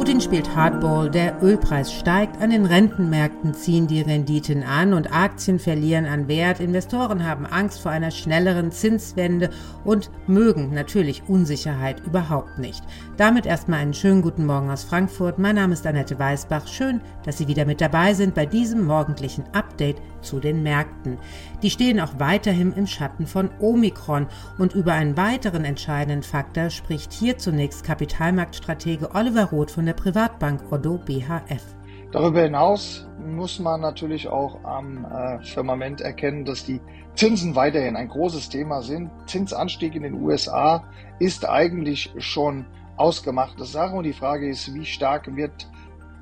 Putin spielt Hardball, der Ölpreis steigt, an den Rentenmärkten ziehen die Renditen an und Aktien verlieren an Wert. Investoren haben Angst vor einer schnelleren Zinswende und mögen natürlich Unsicherheit überhaupt nicht. Damit erstmal einen schönen guten Morgen aus Frankfurt. Mein Name ist Annette Weißbach. Schön, dass Sie wieder mit dabei sind bei diesem morgendlichen Update zu den Märkten. Die stehen auch weiterhin im Schatten von Omikron und über einen weiteren entscheidenden Faktor spricht hier zunächst Kapitalmarktstratege Oliver Roth von von der Privatbank Oddo BHF. Darüber hinaus muss man natürlich auch am äh, Firmament erkennen, dass die Zinsen weiterhin ein großes Thema sind. Zinsanstieg in den USA ist eigentlich schon ausgemachte Sache und die Frage ist, wie stark wird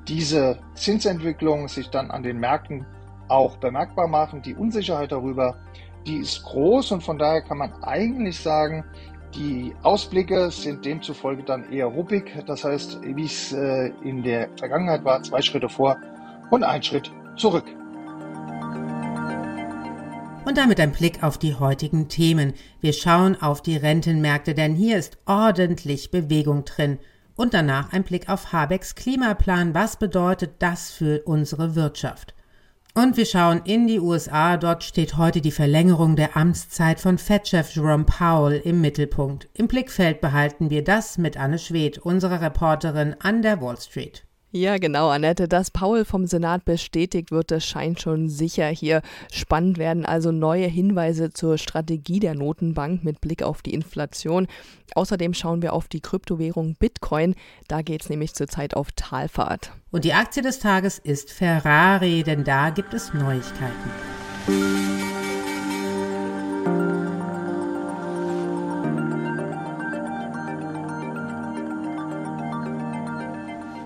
diese Zinsentwicklung sich dann an den Märkten auch bemerkbar machen. Die Unsicherheit darüber, die ist groß und von daher kann man eigentlich sagen, die Ausblicke sind demzufolge dann eher ruppig. Das heißt, wie es äh, in der Vergangenheit war, zwei Schritte vor und ein Schritt zurück. Und damit ein Blick auf die heutigen Themen. Wir schauen auf die Rentenmärkte, denn hier ist ordentlich Bewegung drin. Und danach ein Blick auf Habecks Klimaplan. Was bedeutet das für unsere Wirtschaft? Und wir schauen in die USA. Dort steht heute die Verlängerung der Amtszeit von Fed-Chef Jerome Powell im Mittelpunkt. Im Blickfeld behalten wir das mit Anne Schwedt, unserer Reporterin an der Wall Street. Ja, genau, Annette. Dass Paul vom Senat bestätigt wird, das scheint schon sicher. Hier spannend werden also neue Hinweise zur Strategie der Notenbank mit Blick auf die Inflation. Außerdem schauen wir auf die Kryptowährung Bitcoin. Da geht es nämlich zurzeit auf Talfahrt. Und die Aktie des Tages ist Ferrari, denn da gibt es Neuigkeiten.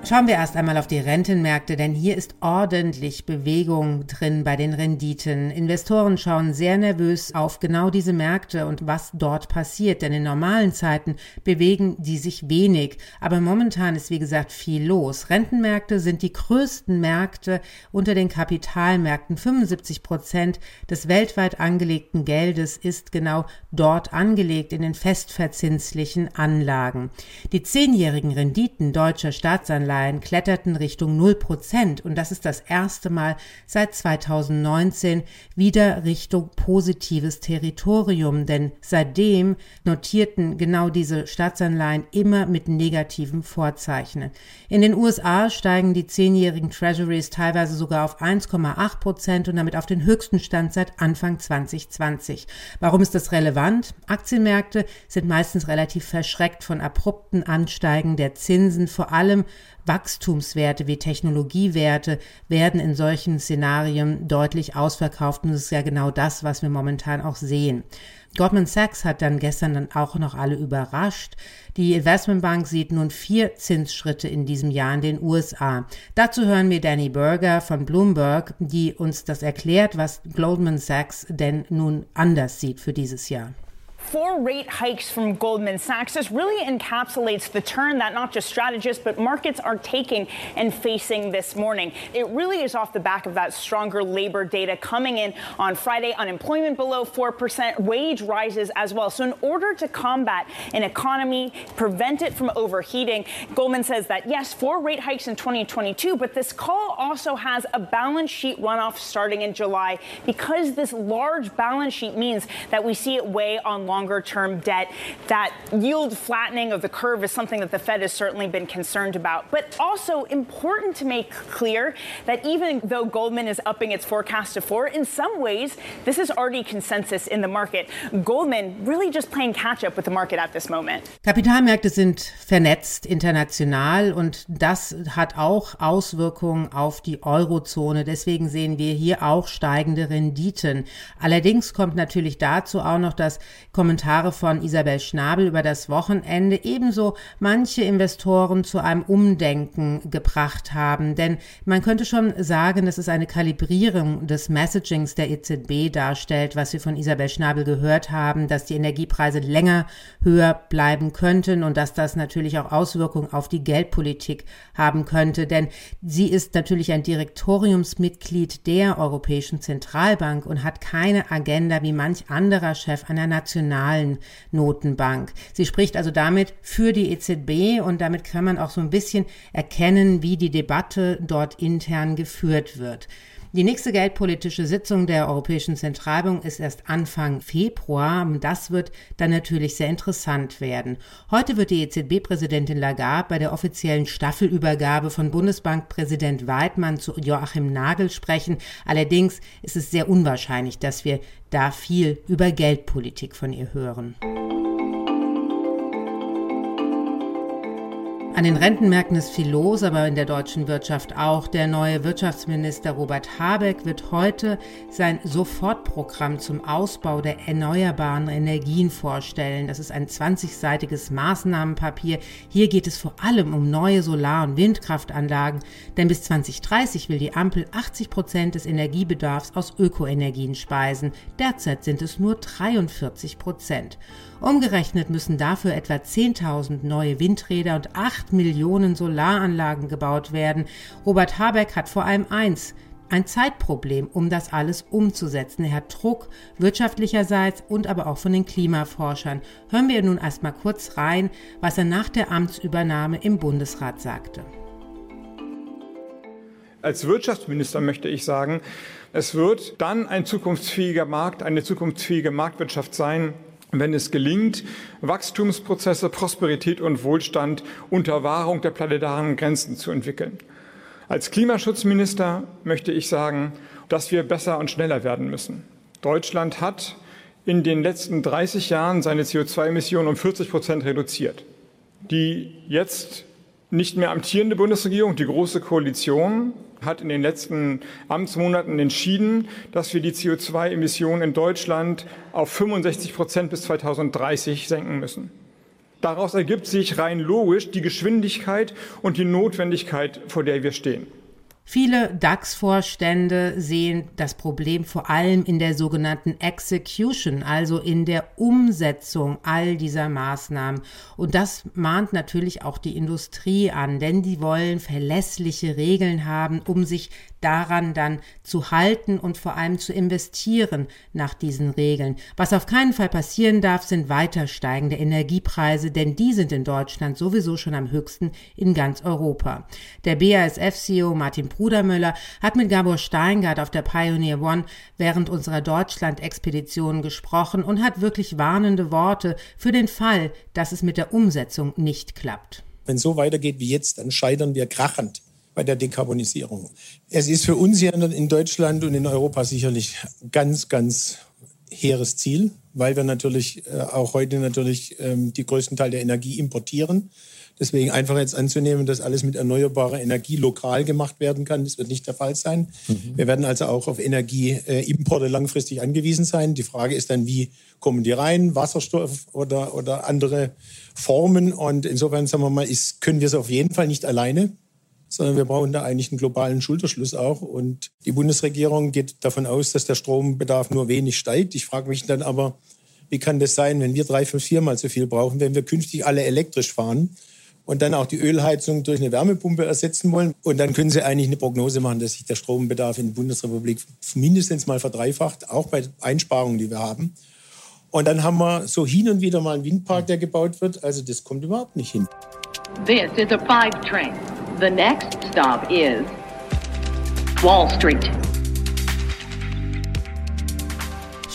Schauen wir erst einmal auf die Rentenmärkte, denn hier ist ordentlich Bewegung drin bei den Renditen. Investoren schauen sehr nervös auf genau diese Märkte und was dort passiert, denn in normalen Zeiten bewegen die sich wenig. Aber momentan ist, wie gesagt, viel los. Rentenmärkte sind die größten Märkte unter den Kapitalmärkten. 75 Prozent des weltweit angelegten Geldes ist genau dort angelegt in den festverzinslichen Anlagen. Die zehnjährigen Renditen deutscher Staatsanleihen Anleihen kletterten Richtung 0 Prozent und das ist das erste Mal seit 2019 wieder Richtung positives Territorium, denn seitdem notierten genau diese Staatsanleihen immer mit negativen Vorzeichen. In den USA steigen die zehnjährigen Treasuries teilweise sogar auf 1,8 Prozent und damit auf den höchsten Stand seit Anfang 2020. Warum ist das relevant? Aktienmärkte sind meistens relativ verschreckt von abrupten Ansteigen der Zinsen, vor allem Wachstumswerte wie Technologiewerte werden in solchen Szenarien deutlich ausverkauft und das ist ja genau das, was wir momentan auch sehen. Goldman Sachs hat dann gestern dann auch noch alle überrascht. Die Investmentbank sieht nun vier Zinsschritte in diesem Jahr in den USA. Dazu hören wir Danny Berger von Bloomberg, die uns das erklärt, was Goldman Sachs denn nun anders sieht für dieses Jahr. Four rate hikes from Goldman Sachs. This really encapsulates the turn that not just strategists, but markets are taking and facing this morning. It really is off the back of that stronger labor data coming in on Friday. Unemployment below 4%, wage rises as well. So, in order to combat an economy, prevent it from overheating, Goldman says that yes, four rate hikes in 2022, but this call also has a balance sheet runoff starting in July because this large balance sheet means that we see it weigh on longer term debt. That yield flattening of the curve is something that the Fed has certainly been concerned about. But also important to make clear that even though Goldman is upping its forecast to four, in some ways, this is already consensus in the market. Goldman really just playing catch up with the market at this moment. Kapitalmärkte sind vernetzt international und das hat auch Auswirkungen auf die Eurozone. Deswegen sehen wir hier auch steigende Renditen. Allerdings kommt natürlich dazu auch noch, dass Kommentare von Isabel Schnabel über das Wochenende ebenso manche Investoren zu einem Umdenken gebracht haben. Denn man könnte schon sagen, dass es eine Kalibrierung des Messagings der EZB darstellt, was wir von Isabel Schnabel gehört haben, dass die Energiepreise länger höher bleiben könnten und dass das natürlich auch Auswirkungen auf die Geldpolitik haben könnte. Denn sie ist natürlich ein Direktoriumsmitglied der Europäischen Zentralbank und hat keine Agenda wie manch anderer Chef einer nationalen Notenbank. Sie spricht also damit für die EZB und damit kann man auch so ein bisschen erkennen, wie die Debatte dort intern geführt wird. Die nächste geldpolitische Sitzung der Europäischen Zentralbank ist erst Anfang Februar. Das wird dann natürlich sehr interessant werden. Heute wird die EZB-Präsidentin Lagarde bei der offiziellen Staffelübergabe von Bundesbankpräsident Weidmann zu Joachim Nagel sprechen. Allerdings ist es sehr unwahrscheinlich, dass wir da viel über Geldpolitik von ihr hören. An den Rentenmärkten ist viel los, aber in der deutschen Wirtschaft auch. Der neue Wirtschaftsminister Robert Habeck wird heute sein Sofortprogramm zum Ausbau der erneuerbaren Energien vorstellen. Das ist ein 20-seitiges Maßnahmenpapier. Hier geht es vor allem um neue Solar- und Windkraftanlagen, denn bis 2030 will die Ampel 80 Prozent des Energiebedarfs aus Ökoenergien speisen. Derzeit sind es nur 43 Prozent. Umgerechnet müssen dafür etwa 10.000 neue Windräder und 8 Millionen Solaranlagen gebaut werden. Robert Habeck hat vor allem eins, ein Zeitproblem, um das alles umzusetzen. Er hat Druck wirtschaftlicherseits und aber auch von den Klimaforschern. Hören wir nun erstmal kurz rein, was er nach der Amtsübernahme im Bundesrat sagte. Als Wirtschaftsminister möchte ich sagen, es wird dann ein zukunftsfähiger Markt, eine zukunftsfähige Marktwirtschaft sein, wenn es gelingt, Wachstumsprozesse, Prosperität und Wohlstand unter Wahrung der planetaren Grenzen zu entwickeln. Als Klimaschutzminister möchte ich sagen, dass wir besser und schneller werden müssen. Deutschland hat in den letzten 30 Jahren seine CO2-Emissionen um 40 Prozent reduziert. Die jetzt nicht mehr amtierende Bundesregierung, die Große Koalition, hat in den letzten Amtsmonaten entschieden, dass wir die CO2-Emissionen in Deutschland auf 65 Prozent bis 2030 senken müssen. Daraus ergibt sich rein logisch die Geschwindigkeit und die Notwendigkeit, vor der wir stehen. Viele DAX-Vorstände sehen das Problem vor allem in der sogenannten Execution, also in der Umsetzung all dieser Maßnahmen. Und das mahnt natürlich auch die Industrie an, denn die wollen verlässliche Regeln haben, um sich daran dann zu halten und vor allem zu investieren nach diesen Regeln. Was auf keinen Fall passieren darf, sind weiter steigende Energiepreise, denn die sind in Deutschland sowieso schon am höchsten in ganz Europa. Der BASF-CEO Martin Brudermüller hat mit Gabor Steingart auf der Pioneer One während unserer Deutschland-Expedition gesprochen und hat wirklich warnende Worte für den Fall, dass es mit der Umsetzung nicht klappt. Wenn so weitergeht wie jetzt, dann scheitern wir krachend bei der Dekarbonisierung. Es ist für uns hier in Deutschland und in Europa sicherlich ganz, ganz hehres Ziel, weil wir natürlich äh, auch heute natürlich ähm, die größten Teil der Energie importieren. Deswegen einfach jetzt anzunehmen, dass alles mit erneuerbarer Energie lokal gemacht werden kann, das wird nicht der Fall sein. Mhm. Wir werden also auch auf Energieimporte langfristig angewiesen sein. Die Frage ist dann, wie kommen die rein? Wasserstoff oder, oder andere Formen. Und insofern, sagen wir mal, ist, können wir es auf jeden Fall nicht alleine sondern wir brauchen da eigentlich einen globalen Schulterschluss auch. Und die Bundesregierung geht davon aus, dass der Strombedarf nur wenig steigt. Ich frage mich dann aber, wie kann das sein, wenn wir drei, fünf, viermal so viel brauchen, wenn wir künftig alle elektrisch fahren und dann auch die Ölheizung durch eine Wärmepumpe ersetzen wollen. Und dann können Sie eigentlich eine Prognose machen, dass sich der Strombedarf in der Bundesrepublik mindestens mal verdreifacht, auch bei Einsparungen, die wir haben. Und dann haben wir so hin und wieder mal einen Windpark, der gebaut wird. Also das kommt überhaupt nicht hin. This is a five train. The next stop is Wall Street.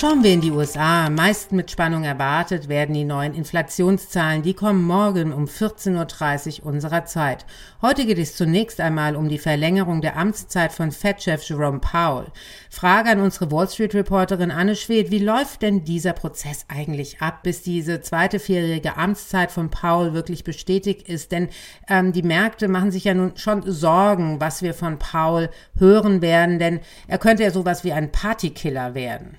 Schauen wir in die USA. Am meisten mit Spannung erwartet werden die neuen Inflationszahlen. Die kommen morgen um 14.30 Uhr unserer Zeit. Heute geht es zunächst einmal um die Verlängerung der Amtszeit von Fed-Chef Jerome Powell. Frage an unsere Wall Street-Reporterin Anne Schwed. Wie läuft denn dieser Prozess eigentlich ab, bis diese zweite vierjährige Amtszeit von Powell wirklich bestätigt ist? Denn ähm, die Märkte machen sich ja nun schon Sorgen, was wir von Powell hören werden, denn er könnte ja sowas wie ein Partykiller werden.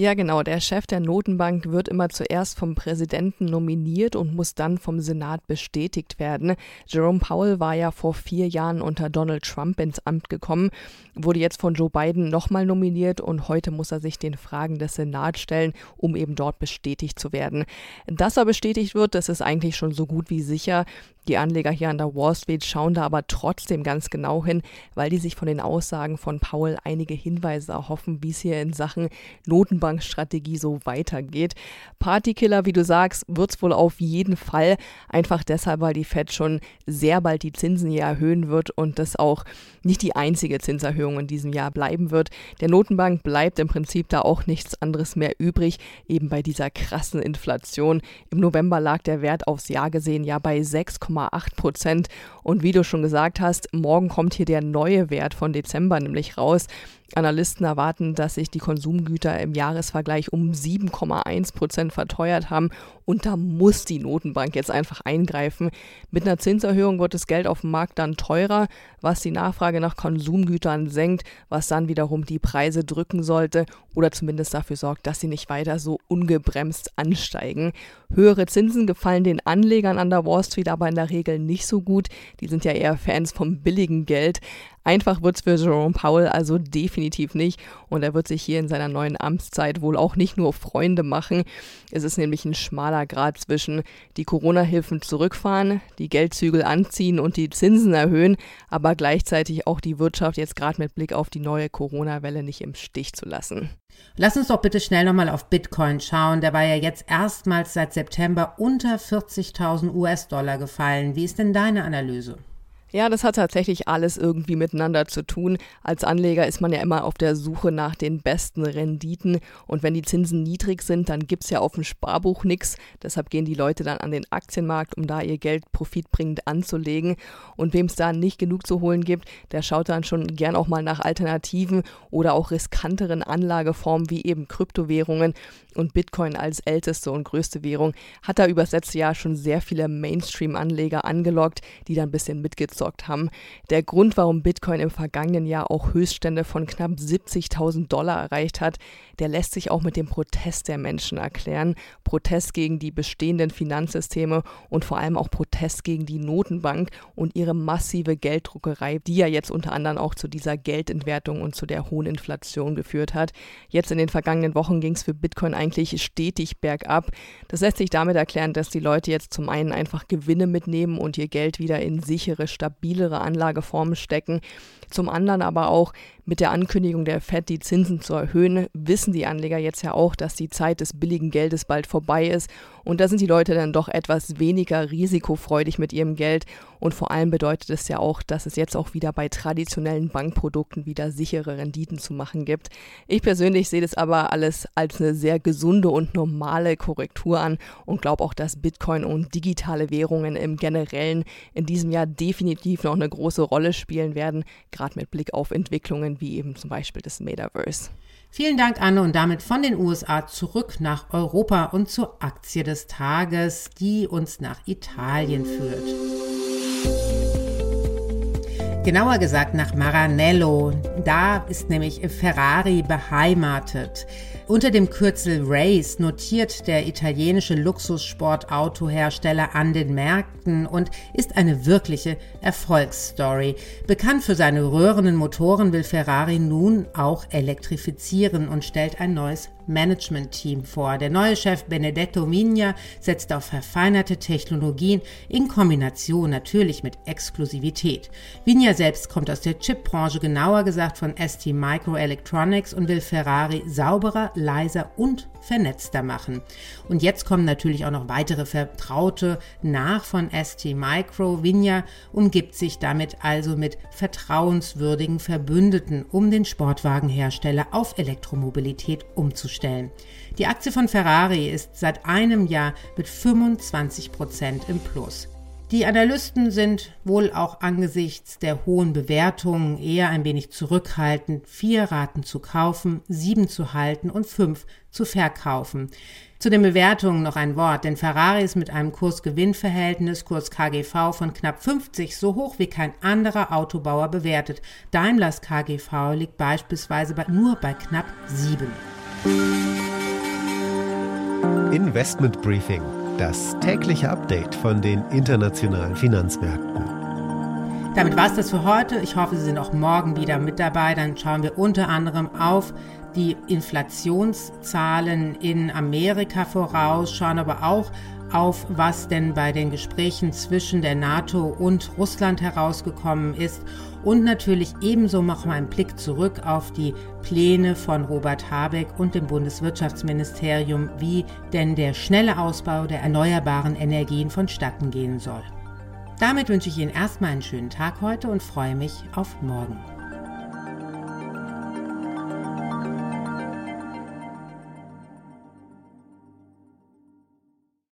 Ja, genau. Der Chef der Notenbank wird immer zuerst vom Präsidenten nominiert und muss dann vom Senat bestätigt werden. Jerome Powell war ja vor vier Jahren unter Donald Trump ins Amt gekommen, wurde jetzt von Joe Biden nochmal nominiert und heute muss er sich den Fragen des Senats stellen, um eben dort bestätigt zu werden. Dass er bestätigt wird, das ist eigentlich schon so gut wie sicher. Die Anleger hier an der Wall Street schauen da aber trotzdem ganz genau hin, weil die sich von den Aussagen von Paul einige Hinweise erhoffen, wie es hier in Sachen Notenbankstrategie so weitergeht. Partykiller, wie du sagst, wird es wohl auf jeden Fall. Einfach deshalb, weil die Fed schon sehr bald die Zinsen hier erhöhen wird und das auch nicht die einzige Zinserhöhung in diesem Jahr bleiben wird. Der Notenbank bleibt im Prinzip da auch nichts anderes mehr übrig, eben bei dieser krassen Inflation. Im November lag der Wert aufs Jahr gesehen ja bei 6, 6,8 Prozent. Und wie du schon gesagt hast, morgen kommt hier der neue Wert von Dezember nämlich raus. Analysten erwarten, dass sich die Konsumgüter im Jahresvergleich um 7,1 Prozent verteuert haben. Und da muss die Notenbank jetzt einfach eingreifen. Mit einer Zinserhöhung wird das Geld auf dem Markt dann teurer, was die Nachfrage nach Konsumgütern senkt, was dann wiederum die Preise drücken sollte oder zumindest dafür sorgt, dass sie nicht weiter so ungebremst ansteigen. Höhere Zinsen gefallen den Anlegern an der Wall Street aber in der Regel nicht so gut. Die sind ja eher Fans vom billigen Geld. Einfach wird es für Jerome Powell also definitiv nicht und er wird sich hier in seiner neuen Amtszeit wohl auch nicht nur Freunde machen. Es ist nämlich ein schmaler Grad zwischen die Corona-Hilfen zurückfahren, die Geldzügel anziehen und die Zinsen erhöhen, aber gleichzeitig auch die Wirtschaft jetzt gerade mit Blick auf die neue Corona-Welle nicht im Stich zu lassen. Lass uns doch bitte schnell nochmal auf Bitcoin schauen. Der war ja jetzt erstmals seit September unter 40.000 US-Dollar gefallen. Wie ist denn deine Analyse? Ja, das hat tatsächlich alles irgendwie miteinander zu tun. Als Anleger ist man ja immer auf der Suche nach den besten Renditen. Und wenn die Zinsen niedrig sind, dann gibt es ja auf dem Sparbuch nichts. Deshalb gehen die Leute dann an den Aktienmarkt, um da ihr Geld profitbringend anzulegen. Und wem es da nicht genug zu holen gibt, der schaut dann schon gern auch mal nach Alternativen oder auch riskanteren Anlageformen wie eben Kryptowährungen. Und Bitcoin als älteste und größte Währung hat da übers letzte Jahr schon sehr viele Mainstream-Anleger angelockt, die dann ein bisschen mitgezogen abgezockt haben. Der Grund, warum Bitcoin im vergangenen Jahr auch Höchststände von knapp 70.000 Dollar erreicht hat, der lässt sich auch mit dem Protest der Menschen erklären. Protest gegen die bestehenden Finanzsysteme und vor allem auch Protest gegen die Notenbank und ihre massive Gelddruckerei, die ja jetzt unter anderem auch zu dieser Geldentwertung und zu der hohen Inflation geführt hat. Jetzt in den vergangenen Wochen ging es für Bitcoin eigentlich stetig bergab. Das lässt sich damit erklären, dass die Leute jetzt zum einen einfach Gewinne mitnehmen und ihr Geld wieder in sichere, stabilere Anlageformen stecken. Zum anderen aber auch mit der Ankündigung der Fed, die Zinsen zu erhöhen, wissen die Anleger jetzt ja auch, dass die Zeit des billigen Geldes bald vorbei ist. Und da sind die Leute dann doch etwas weniger risikofreudig mit ihrem Geld. Und vor allem bedeutet es ja auch, dass es jetzt auch wieder bei traditionellen Bankprodukten wieder sichere Renditen zu machen gibt. Ich persönlich sehe das aber alles als eine sehr gesunde und normale Korrektur an und glaube auch, dass Bitcoin und digitale Währungen im Generellen in diesem Jahr definitiv noch eine große Rolle spielen werden, gerade mit Blick auf Entwicklungen wie eben zum Beispiel das Metaverse. Vielen Dank, Anne, und damit von den USA zurück nach Europa und zur Aktie des Tages, die uns nach Italien führt. Genauer gesagt nach Maranello. Da ist nämlich Ferrari beheimatet. Unter dem Kürzel Race notiert der italienische Luxussportautohersteller an den Märkten und ist eine wirkliche Erfolgsstory. Bekannt für seine röhrenden Motoren will Ferrari nun auch elektrifizieren und stellt ein neues Management-Team vor. Der neue Chef Benedetto Vigna setzt auf verfeinerte Technologien in Kombination natürlich mit Exklusivität. Vigna selbst kommt aus der Chipbranche, genauer gesagt von ST Microelectronics und will Ferrari sauberer, leiser und vernetzter machen. Und jetzt kommen natürlich auch noch weitere Vertraute nach von ST Micro. Vigna umgibt sich damit also mit vertrauenswürdigen Verbündeten, um den Sportwagenhersteller auf Elektromobilität umzustellen. Die Aktie von Ferrari ist seit einem Jahr mit 25 Prozent im Plus. Die Analysten sind wohl auch angesichts der hohen Bewertungen eher ein wenig zurückhaltend, vier Raten zu kaufen, sieben zu halten und fünf zu verkaufen. Zu den Bewertungen noch ein Wort, denn Ferrari ist mit einem Kurs-Gewinn-Verhältnis, Kurs KGV von knapp 50 so hoch wie kein anderer Autobauer bewertet. Daimlers KGV liegt beispielsweise bei, nur bei knapp sieben. Investment Briefing, das tägliche Update von den internationalen Finanzmärkten. Damit war es das für heute. Ich hoffe, Sie sind auch morgen wieder mit dabei. Dann schauen wir unter anderem auf die Inflationszahlen in Amerika voraus, schauen aber auch auf, was denn bei den Gesprächen zwischen der NATO und Russland herausgekommen ist und natürlich ebenso machen wir einen Blick zurück auf die Pläne von Robert Habeck und dem Bundeswirtschaftsministerium, wie denn der schnelle Ausbau der erneuerbaren Energien vonstatten gehen soll. Damit wünsche ich Ihnen erstmal einen schönen Tag heute und freue mich auf morgen.